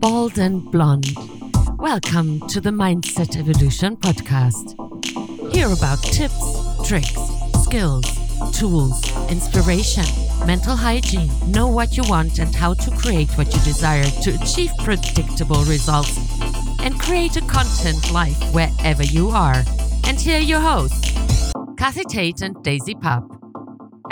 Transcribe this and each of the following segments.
Bald and blonde. Welcome to the Mindset Evolution podcast. Hear about tips, tricks, skills, tools, inspiration, mental hygiene. Know what you want and how to create what you desire to achieve predictable results and create a content life wherever you are. And here are your hosts, Kathy Tate and Daisy Pap.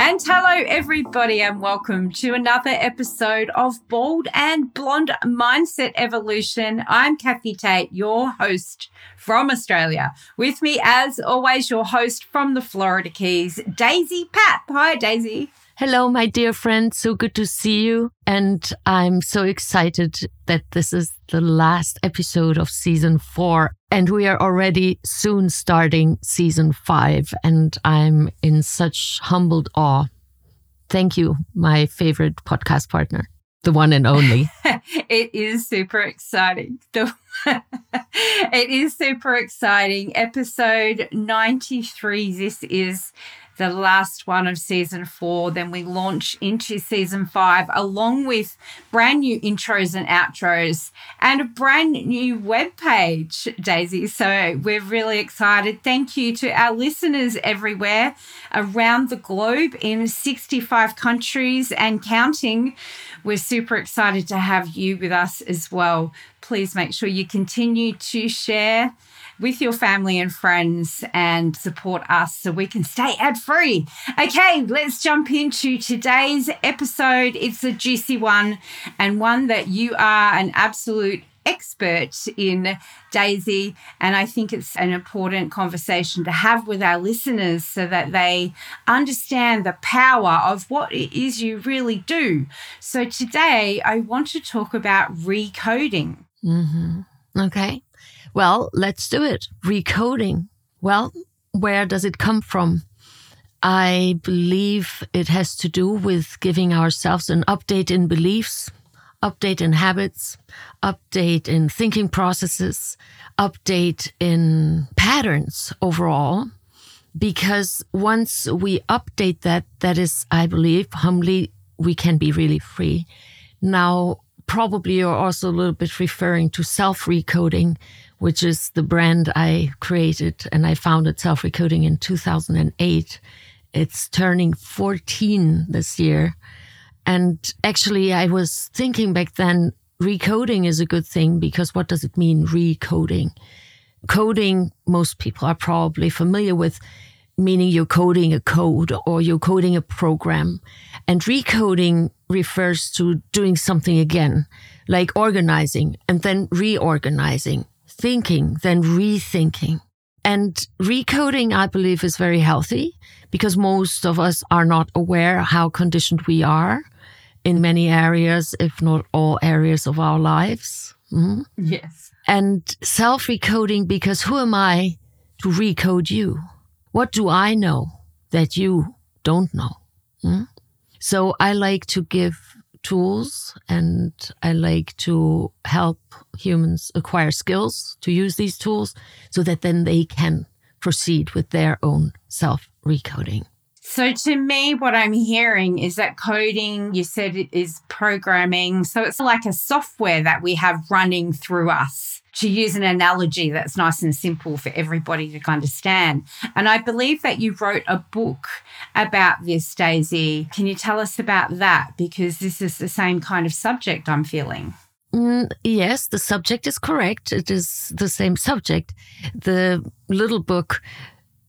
And hello, everybody, and welcome to another episode of Bald and Blonde Mindset Evolution. I'm Kathy Tate, your host from Australia. With me, as always, your host from the Florida Keys, Daisy Pap. Hi, Daisy. Hello, my dear friend. So good to see you. And I'm so excited that this is the last episode of season four. And we are already soon starting season five. And I'm in such humbled awe. Thank you, my favorite podcast partner, the one and only. it is super exciting. it is super exciting. Episode 93. This is the last one of season four. Then we launch into season five, along with brand new intros and outros and a brand new webpage, Daisy. So we're really excited. Thank you to our listeners everywhere around the globe in 65 countries and counting. We're super excited to have you with us as well. Please make sure you continue to share with your family and friends and support us so we can stay ad free. Okay, let's jump into today's episode. It's a juicy one and one that you are an absolute expert in, Daisy. And I think it's an important conversation to have with our listeners so that they understand the power of what it is you really do. So today, I want to talk about recoding. Mm-hmm. Okay. Well, let's do it. Recoding. Well, where does it come from? I believe it has to do with giving ourselves an update in beliefs, update in habits, update in thinking processes, update in patterns overall. Because once we update that, that is, I believe, humbly, we can be really free. Now, probably you're also a little bit referring to self recoding, which is the brand I created and I founded Self Recoding in 2008. It's turning 14 this year. And actually, I was thinking back then, recoding is a good thing because what does it mean, recoding? Coding, most people are probably familiar with, meaning you're coding a code or you're coding a program. And recoding refers to doing something again, like organizing and then reorganizing thinking than rethinking. And recoding, I believe, is very healthy because most of us are not aware how conditioned we are in many areas, if not all areas of our lives. Mm-hmm. Yes. And self recoding because who am I to recode you? What do I know that you don't know? Mm-hmm. So I like to give tools and I like to help humans acquire skills to use these tools so that then they can proceed with their own self recoding. So, to me, what I'm hearing is that coding, you said it is programming. So, it's like a software that we have running through us to use an analogy that's nice and simple for everybody to understand. And I believe that you wrote a book about this, Daisy. Can you tell us about that? Because this is the same kind of subject I'm feeling. Mm, yes, the subject is correct. It is the same subject. The little book,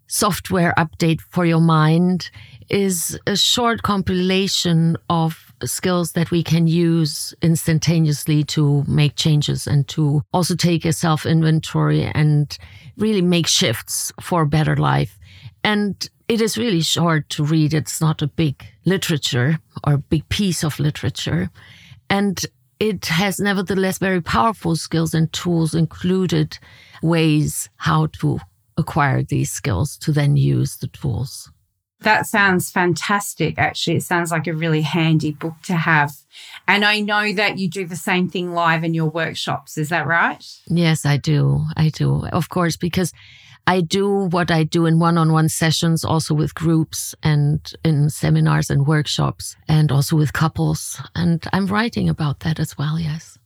Software Update for Your Mind, is a short compilation of skills that we can use instantaneously to make changes and to also take a self inventory and really make shifts for a better life. And it is really short to read. It's not a big literature or big piece of literature. And it has nevertheless very powerful skills and tools included ways how to acquire these skills to then use the tools. That sounds fantastic, actually. It sounds like a really handy book to have. And I know that you do the same thing live in your workshops. Is that right? Yes, I do. I do. Of course, because I do what I do in one on one sessions, also with groups and in seminars and workshops, and also with couples. And I'm writing about that as well, yes.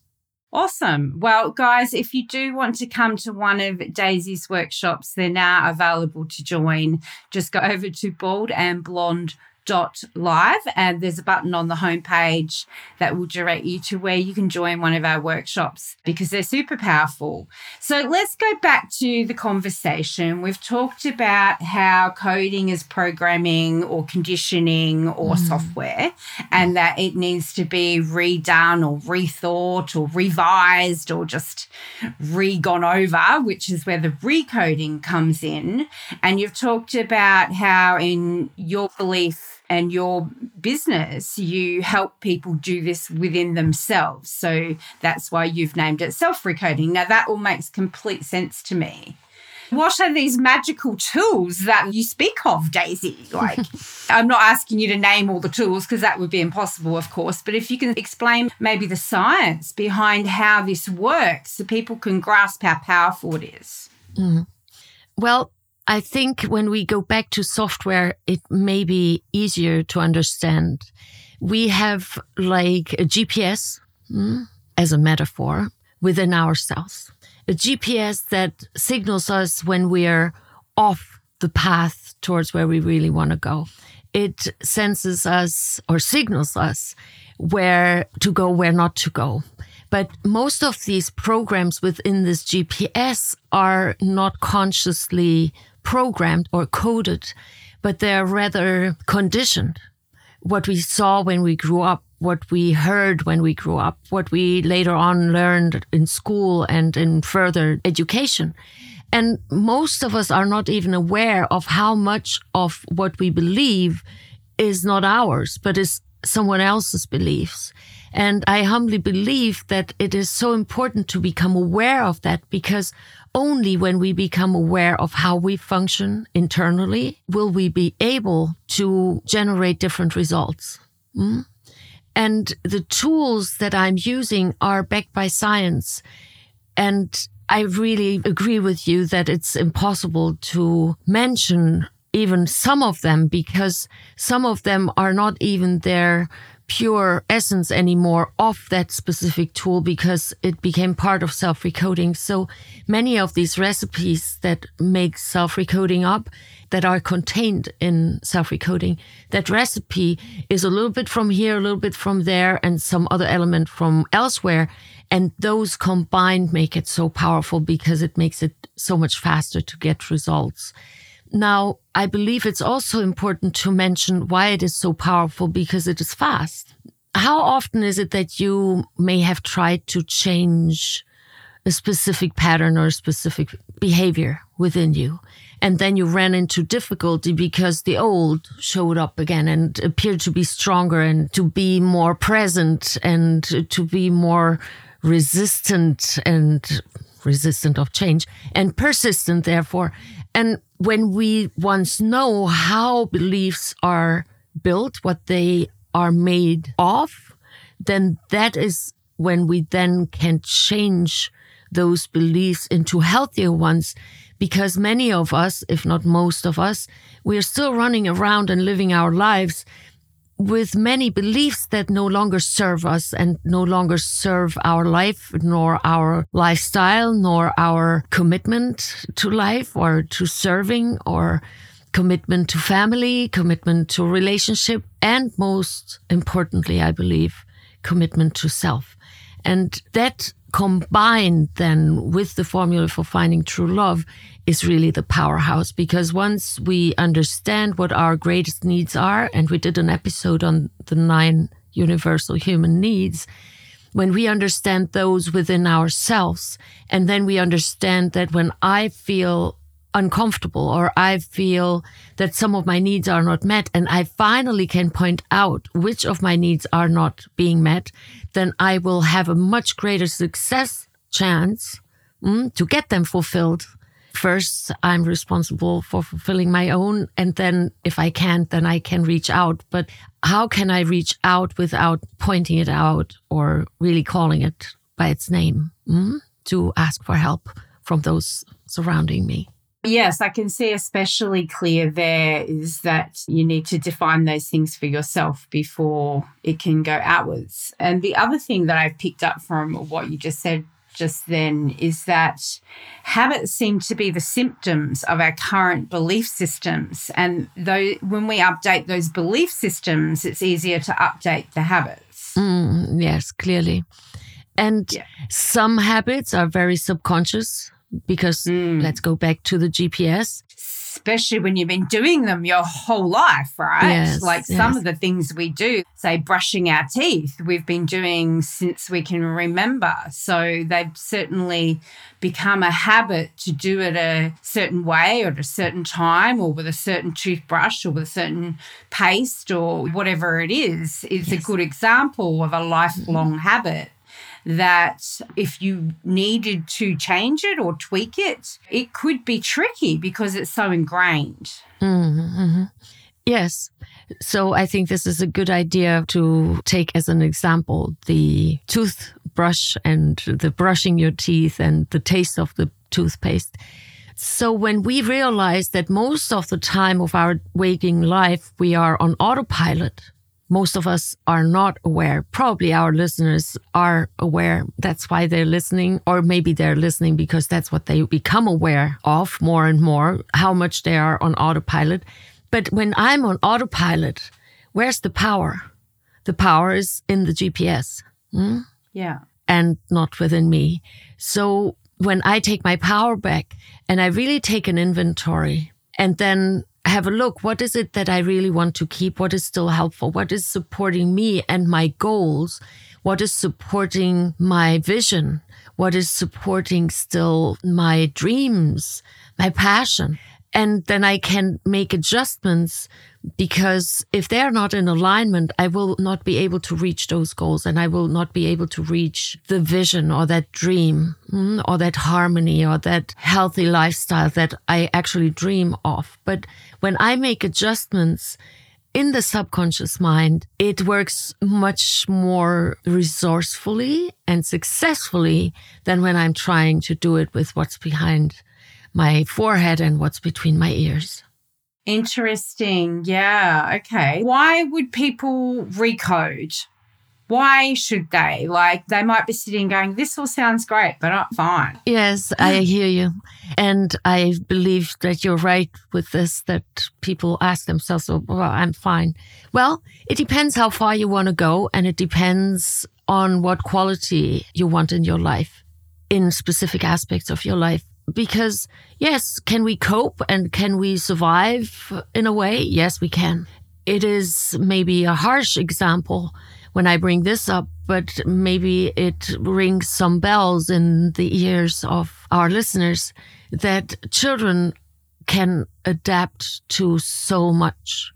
Awesome. Well, guys, if you do want to come to one of Daisy's workshops, they're now available to join. Just go over to Bald and Blonde dot live and there's a button on the homepage that will direct you to where you can join one of our workshops because they're super powerful. So let's go back to the conversation. We've talked about how coding is programming or conditioning or mm. software and that it needs to be redone or rethought or revised or just re-gone over, which is where the recoding comes in. And you've talked about how in your belief and your business, you help people do this within themselves. So that's why you've named it self recoding. Now, that all makes complete sense to me. What are these magical tools that you speak of, Daisy? Like, I'm not asking you to name all the tools because that would be impossible, of course. But if you can explain maybe the science behind how this works so people can grasp how powerful it is. Mm. Well, I think when we go back to software, it may be easier to understand. We have like a GPS mm, as a metaphor within ourselves, a GPS that signals us when we're off the path towards where we really want to go. It senses us or signals us where to go, where not to go. But most of these programs within this GPS are not consciously programmed or coded, but they're rather conditioned. What we saw when we grew up, what we heard when we grew up, what we later on learned in school and in further education. And most of us are not even aware of how much of what we believe is not ours, but is someone else's beliefs. And I humbly believe that it is so important to become aware of that because only when we become aware of how we function internally will we be able to generate different results. Mm? And the tools that I'm using are backed by science. And I really agree with you that it's impossible to mention even some of them because some of them are not even there pure essence anymore of that specific tool because it became part of self recoding. So many of these recipes that make self recoding up that are contained in self recoding, that recipe is a little bit from here, a little bit from there, and some other element from elsewhere. And those combined make it so powerful because it makes it so much faster to get results. Now, I believe it's also important to mention why it is so powerful because it is fast. How often is it that you may have tried to change a specific pattern or a specific behavior within you? And then you ran into difficulty because the old showed up again and appeared to be stronger and to be more present and to be more resistant and resistant of change and persistent, therefore. And when we once know how beliefs are built, what they are made of, then that is when we then can change those beliefs into healthier ones. Because many of us, if not most of us, we are still running around and living our lives with many beliefs that no longer serve us and no longer serve our life, nor our lifestyle, nor our commitment to life or to serving or commitment to family, commitment to relationship, and most importantly, I believe, commitment to self. And that combined then with the formula for finding true love is really the powerhouse because once we understand what our greatest needs are, and we did an episode on the nine universal human needs, when we understand those within ourselves, and then we understand that when I feel uncomfortable or I feel that some of my needs are not met and I finally can point out which of my needs are not being met, then I will have a much greater success chance mm, to get them fulfilled. First, I'm responsible for fulfilling my own. And then if I can't, then I can reach out. But how can I reach out without pointing it out or really calling it by its name mm, to ask for help from those surrounding me? Yes, I can see especially clear there is that you need to define those things for yourself before it can go outwards. And the other thing that I've picked up from what you just said just then is that habits seem to be the symptoms of our current belief systems. And though when we update those belief systems, it's easier to update the habits. Mm, yes, clearly. And yeah. some habits are very subconscious because mm. let's go back to the GPS. Especially when you've been doing them your whole life, right? Yes, like yes. some of the things we do, say brushing our teeth, we've been doing since we can remember. So they've certainly become a habit to do it a certain way or at a certain time or with a certain toothbrush or with a certain paste or whatever it is. It's yes. a good example of a lifelong mm-hmm. habit that if you needed to change it or tweak it, it could be tricky because it's so ingrained. Mm-hmm. Yes. So I think this is a good idea to take as an example the toothbrush and the brushing your teeth and the taste of the toothpaste. So when we realize that most of the time of our waking life, we are on autopilot, most of us are not aware. Probably our listeners are aware. That's why they're listening, or maybe they're listening because that's what they become aware of more and more, how much they are on autopilot. But when I'm on autopilot, where's the power? The power is in the GPS. Hmm? Yeah. And not within me. So when I take my power back and I really take an inventory and then have a look. What is it that I really want to keep? What is still helpful? What is supporting me and my goals? What is supporting my vision? What is supporting still my dreams, my passion? And then I can make adjustments because if they're not in alignment, I will not be able to reach those goals and I will not be able to reach the vision or that dream mm, or that harmony or that healthy lifestyle that I actually dream of. But when I make adjustments, in the subconscious mind, it works much more resourcefully and successfully than when I'm trying to do it with what's behind my forehead and what's between my ears. Interesting. Yeah. Okay. Why would people recode? Why should they? Like, they might be sitting going, This all sounds great, but I'm fine. Yes, I hear you. And I believe that you're right with this, that people ask themselves, oh, Well, I'm fine. Well, it depends how far you want to go, and it depends on what quality you want in your life, in specific aspects of your life because yes, can we cope and can we survive in a way? Yes, we can. It is maybe a harsh example when I bring this up, but maybe it rings some bells in the ears of our listeners that children can adapt to so much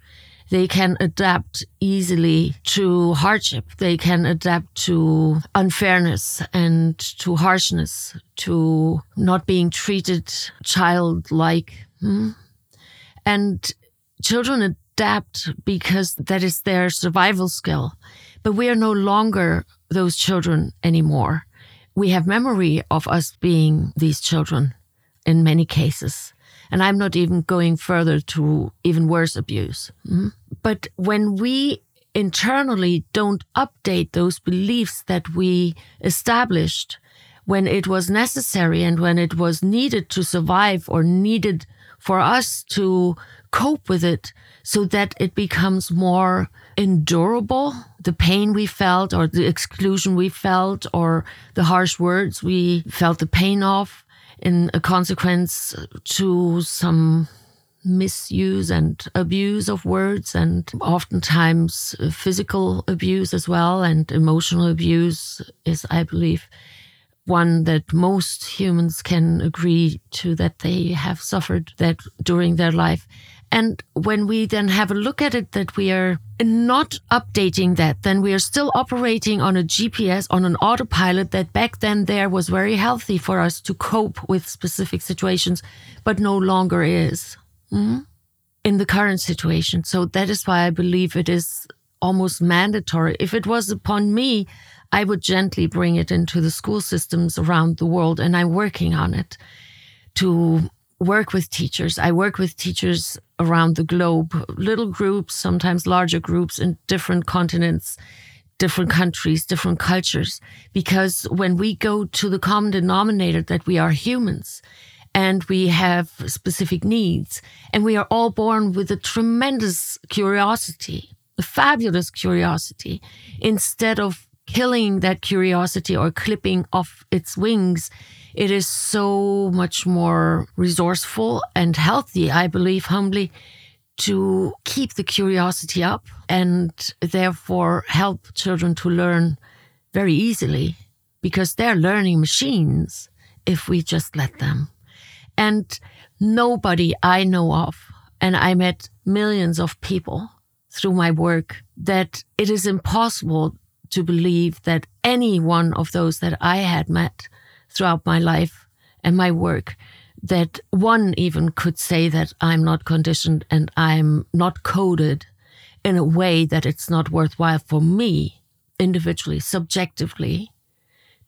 they can adapt easily to hardship. They can adapt to unfairness and to harshness, to not being treated childlike. Hmm? And children adapt because that is their survival skill. But we are no longer those children anymore. We have memory of us being these children in many cases. And I'm not even going further to even worse abuse. Mm-hmm. But when we internally don't update those beliefs that we established when it was necessary and when it was needed to survive or needed for us to cope with it so that it becomes more endurable the pain we felt or the exclusion we felt or the harsh words we felt the pain of in a consequence to some misuse and abuse of words and oftentimes physical abuse as well and emotional abuse is i believe one that most humans can agree to that they have suffered that during their life and when we then have a look at it that we are not updating that, then we are still operating on a GPS, on an autopilot that back then there was very healthy for us to cope with specific situations, but no longer is mm-hmm. in the current situation. So that is why I believe it is almost mandatory. If it was upon me, I would gently bring it into the school systems around the world, and I'm working on it to work with teachers. I work with teachers around the globe, little groups, sometimes larger groups in different continents, different countries, different cultures. Because when we go to the common denominator that we are humans and we have specific needs, and we are all born with a tremendous curiosity, a fabulous curiosity, instead of killing that curiosity or clipping off its wings, it is so much more resourceful and healthy, I believe humbly, to keep the curiosity up and therefore help children to learn very easily because they're learning machines if we just let them. And nobody I know of, and I met millions of people through my work, that it is impossible to believe that any one of those that I had met throughout my life and my work, that one even could say that I'm not conditioned and I'm not coded in a way that it's not worthwhile for me individually, subjectively,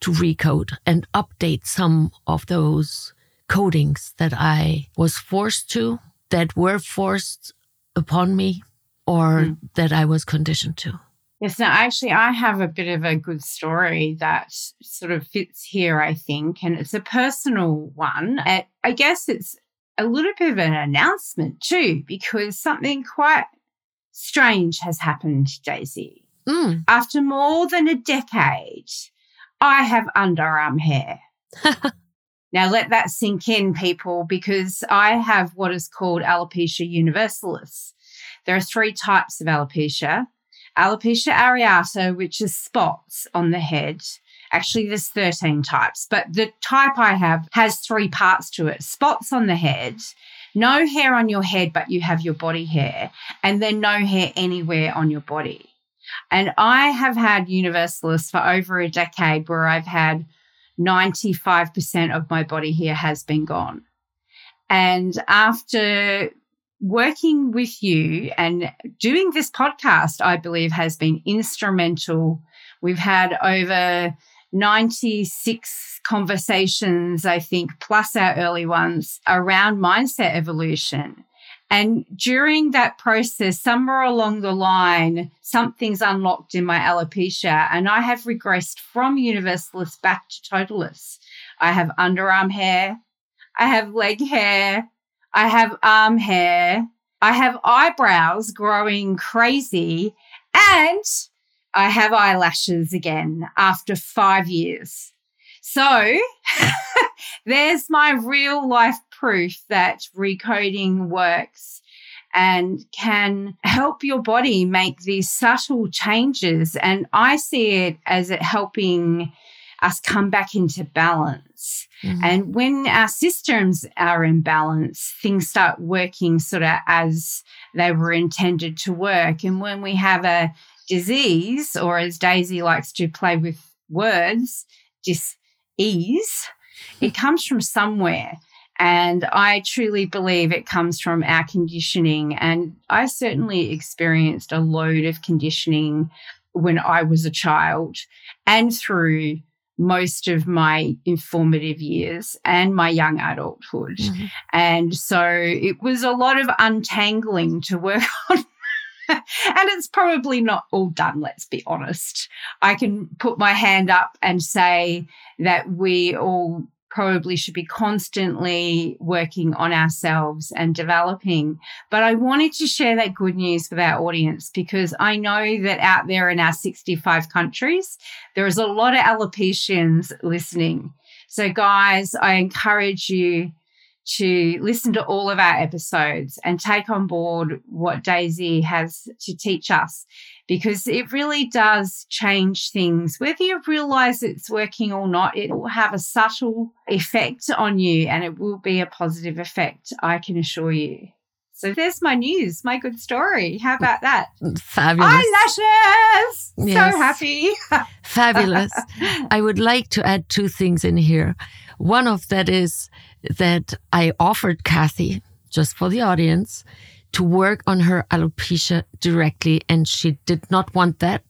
to recode and update some of those codings that I was forced to, that were forced upon me, or mm. that I was conditioned to. Yes, now actually, I have a bit of a good story that sort of fits here, I think, and it's a personal one. I guess it's a little bit of an announcement too, because something quite strange has happened, Daisy. Mm. After more than a decade, I have underarm hair. now, let that sink in, people, because I have what is called alopecia universalis. There are three types of alopecia alopecia areata, which is spots on the head. Actually, there's 13 types, but the type I have has three parts to it spots on the head, no hair on your head, but you have your body hair, and then no hair anywhere on your body. And I have had universalis for over a decade where I've had 95% of my body hair has been gone. And after working with you and doing this podcast, I believe, has been instrumental. We've had over 96 conversations, I think, plus our early ones around mindset evolution. And during that process, somewhere along the line, something's unlocked in my alopecia, and I have regressed from universalis back to totalis. I have underarm hair, I have leg hair, I have arm hair. I have eyebrows growing crazy. And I have eyelashes again after five years. So there's my real life proof that recoding works and can help your body make these subtle changes. And I see it as it helping us come back into balance. Mm-hmm. And when our systems are in balance, things start working sort of as they were intended to work. And when we have a disease, or as Daisy likes to play with words, dis ease, it comes from somewhere. And I truly believe it comes from our conditioning. And I certainly experienced a load of conditioning when I was a child and through most of my informative years and my young adulthood. Mm-hmm. And so it was a lot of untangling to work on. and it's probably not all done, let's be honest. I can put my hand up and say that we all probably should be constantly working on ourselves and developing. But I wanted to share that good news with our audience because I know that out there in our 65 countries, there is a lot of alopecians listening. So, guys, I encourage you to listen to all of our episodes and take on board what Daisy has to teach us because it really does change things. Whether you realize it's working or not, it will have a subtle effect on you and it will be a positive effect, I can assure you. So there's my news, my good story. How mm. about that? Fabulous. Eyelashes! Yes. So happy. Fabulous. I would like to add two things in here. One of that is that I offered Kathy, just for the audience, to work on her alopecia directly, and she did not want that.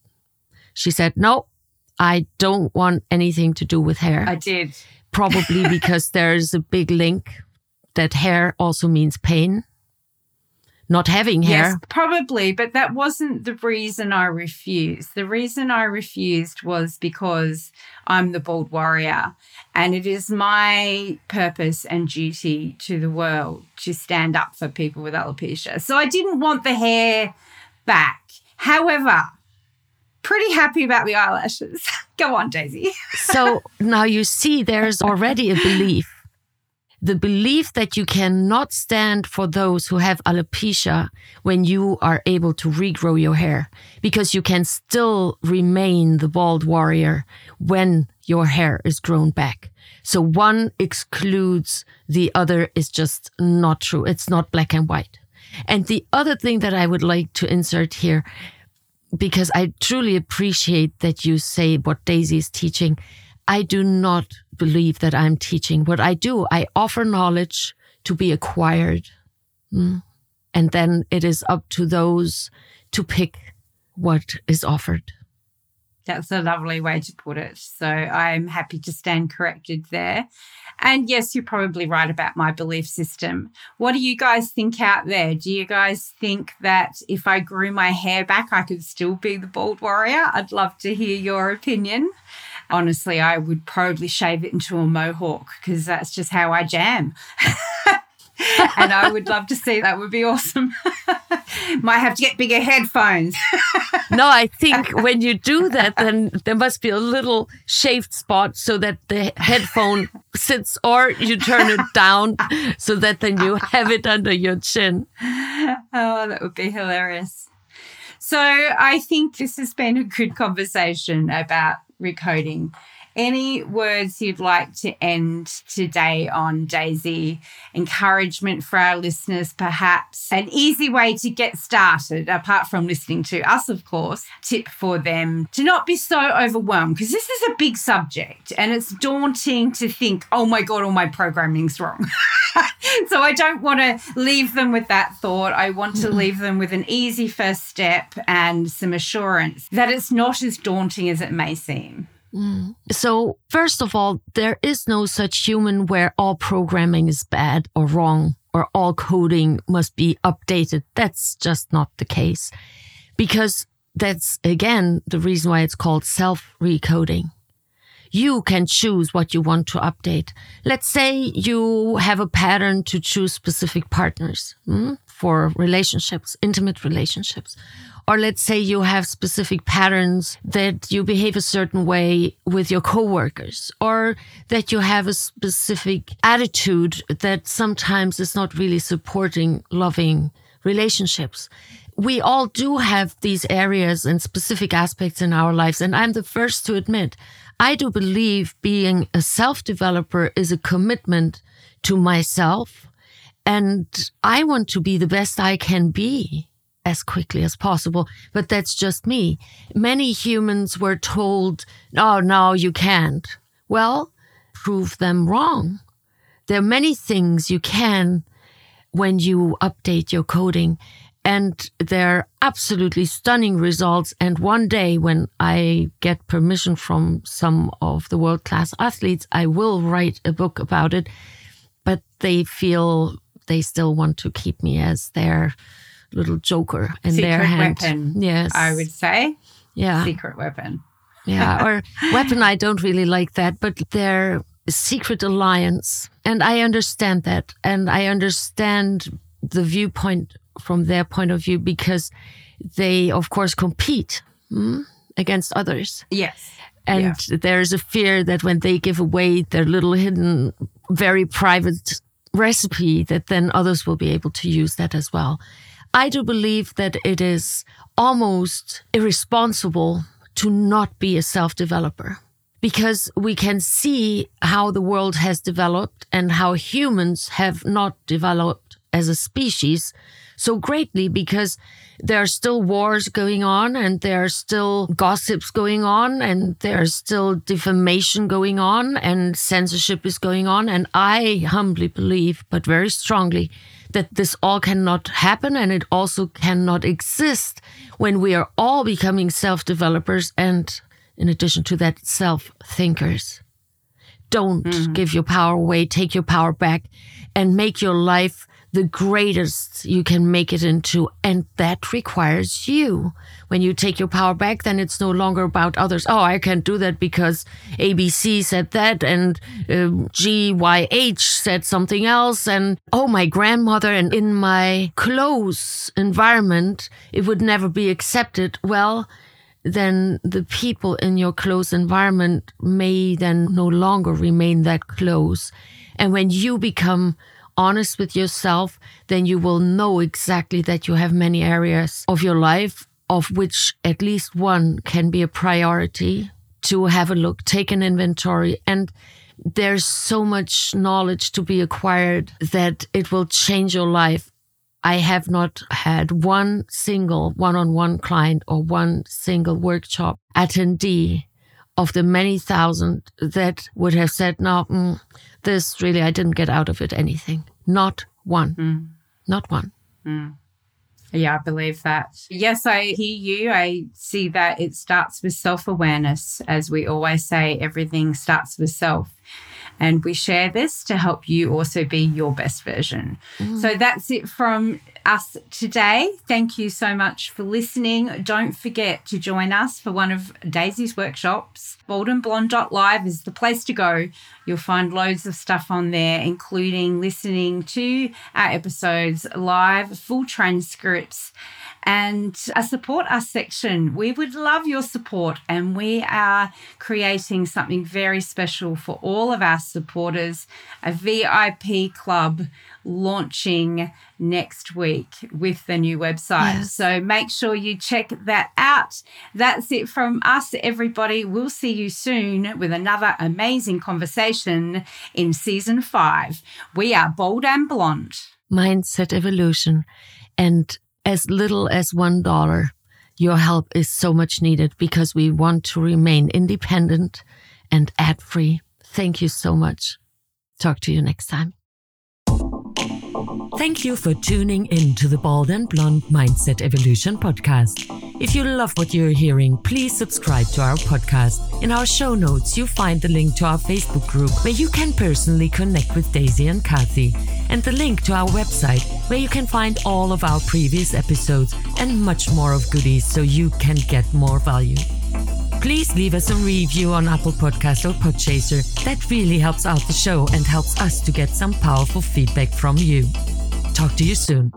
She said, No, I don't want anything to do with hair. I did. Probably because there's a big link that hair also means pain? Not having hair? Yes, probably, but that wasn't the reason I refused. The reason I refused was because I'm the bald warrior and it is my purpose and duty to the world to stand up for people with alopecia. So I didn't want the hair back. However, pretty happy about the eyelashes. Go on, Daisy. so now you see there's already a belief. The belief that you cannot stand for those who have alopecia when you are able to regrow your hair because you can still remain the bald warrior when your hair is grown back. So one excludes the other is just not true. It's not black and white. And the other thing that I would like to insert here because I truly appreciate that you say what Daisy is teaching. I do not believe that I'm teaching. What I do, I offer knowledge to be acquired. Mm. And then it is up to those to pick what is offered. That's a lovely way to put it. So I'm happy to stand corrected there. And yes, you're probably right about my belief system. What do you guys think out there? Do you guys think that if I grew my hair back, I could still be the bald warrior? I'd love to hear your opinion. Honestly, I would probably shave it into a mohawk because that's just how I jam. and I would love to see that would be awesome. Might have to get bigger headphones. no, I think when you do that, then there must be a little shaved spot so that the headphone sits, or you turn it down so that then you have it under your chin. Oh, that would be hilarious. So I think this has been a good conversation about recoding any words you'd like to end today on, Daisy? Encouragement for our listeners, perhaps? An easy way to get started, apart from listening to us, of course, tip for them to not be so overwhelmed because this is a big subject and it's daunting to think, oh my God, all my programming's wrong. so I don't want to leave them with that thought. I want to mm-hmm. leave them with an easy first step and some assurance that it's not as daunting as it may seem. Mm. So, first of all, there is no such human where all programming is bad or wrong or all coding must be updated. That's just not the case. Because that's again the reason why it's called self recoding. You can choose what you want to update. Let's say you have a pattern to choose specific partners hmm, for relationships, intimate relationships or let's say you have specific patterns that you behave a certain way with your coworkers, or that you have a specific attitude that sometimes is not really supporting loving relationships. We all do have these areas and specific aspects in our lives. And I'm the first to admit, I do believe being a self developer is a commitment to myself. And I want to be the best I can be as quickly as possible. But that's just me. Many humans were told, oh, no, you can't. Well, prove them wrong. There are many things you can when you update your coding. And they're absolutely stunning results. And one day, when I get permission from some of the world class athletes, I will write a book about it. But they feel they still want to keep me as their little joker in Secret their hand. Weapon, yes, I would say. Yeah, secret weapon. yeah, or weapon. I don't really like that, but their secret alliance, and I understand that, and I understand the viewpoint from their point of view because they, of course, compete hmm, against others. Yes. And yeah. there's a fear that when they give away their little hidden, very private recipe, that then others will be able to use that as well. I do believe that it is almost irresponsible to not be a self developer because we can see how the world has developed and how humans have not developed as a species so greatly because there are still wars going on and there are still gossips going on and there's still defamation going on and censorship is going on. And I humbly believe, but very strongly, that this all cannot happen and it also cannot exist when we are all becoming self developers and, in addition to that, self thinkers. Don't mm. give your power away. Take your power back and make your life the greatest you can make it into. And that requires you. When you take your power back, then it's no longer about others. Oh, I can't do that because ABC said that and uh, GYH said something else. And oh, my grandmother and in my close environment, it would never be accepted. Well, then the people in your close environment may then no longer remain that close. And when you become honest with yourself, then you will know exactly that you have many areas of your life of which at least one can be a priority to have a look, take an inventory. And there's so much knowledge to be acquired that it will change your life. I have not had one single one on one client or one single workshop attendee of the many thousand that would have said, no, mm, this really, I didn't get out of it anything. Not one. Mm. Not one. Mm. Yeah, I believe that. Yes, I hear you. I see that it starts with self awareness. As we always say, everything starts with self. And we share this to help you also be your best version. Mm. So that's it from us today. Thank you so much for listening. Don't forget to join us for one of Daisy's workshops. Baldandblonde.live is the place to go. You'll find loads of stuff on there, including listening to our episodes live, full transcripts and a support us section. We would love your support, and we are creating something very special for all of our supporters a VIP club launching next week with the new website. Yes. So make sure you check that out. That's it from us, everybody. We'll see you soon with another amazing conversation in season five. We are Bald and Blonde. Mindset Evolution. And as little as $1, your help is so much needed because we want to remain independent and ad free. Thank you so much. Talk to you next time. Thank you for tuning in to the Bald and Blonde Mindset Evolution podcast. If you love what you're hearing, please subscribe to our podcast. In our show notes, you'll find the link to our Facebook group where you can personally connect with Daisy and Kathy, and the link to our website where you can find all of our previous episodes and much more of goodies so you can get more value. Please leave us a review on Apple Podcast or Podchaser. That really helps out the show and helps us to get some powerful feedback from you. Talk to you soon.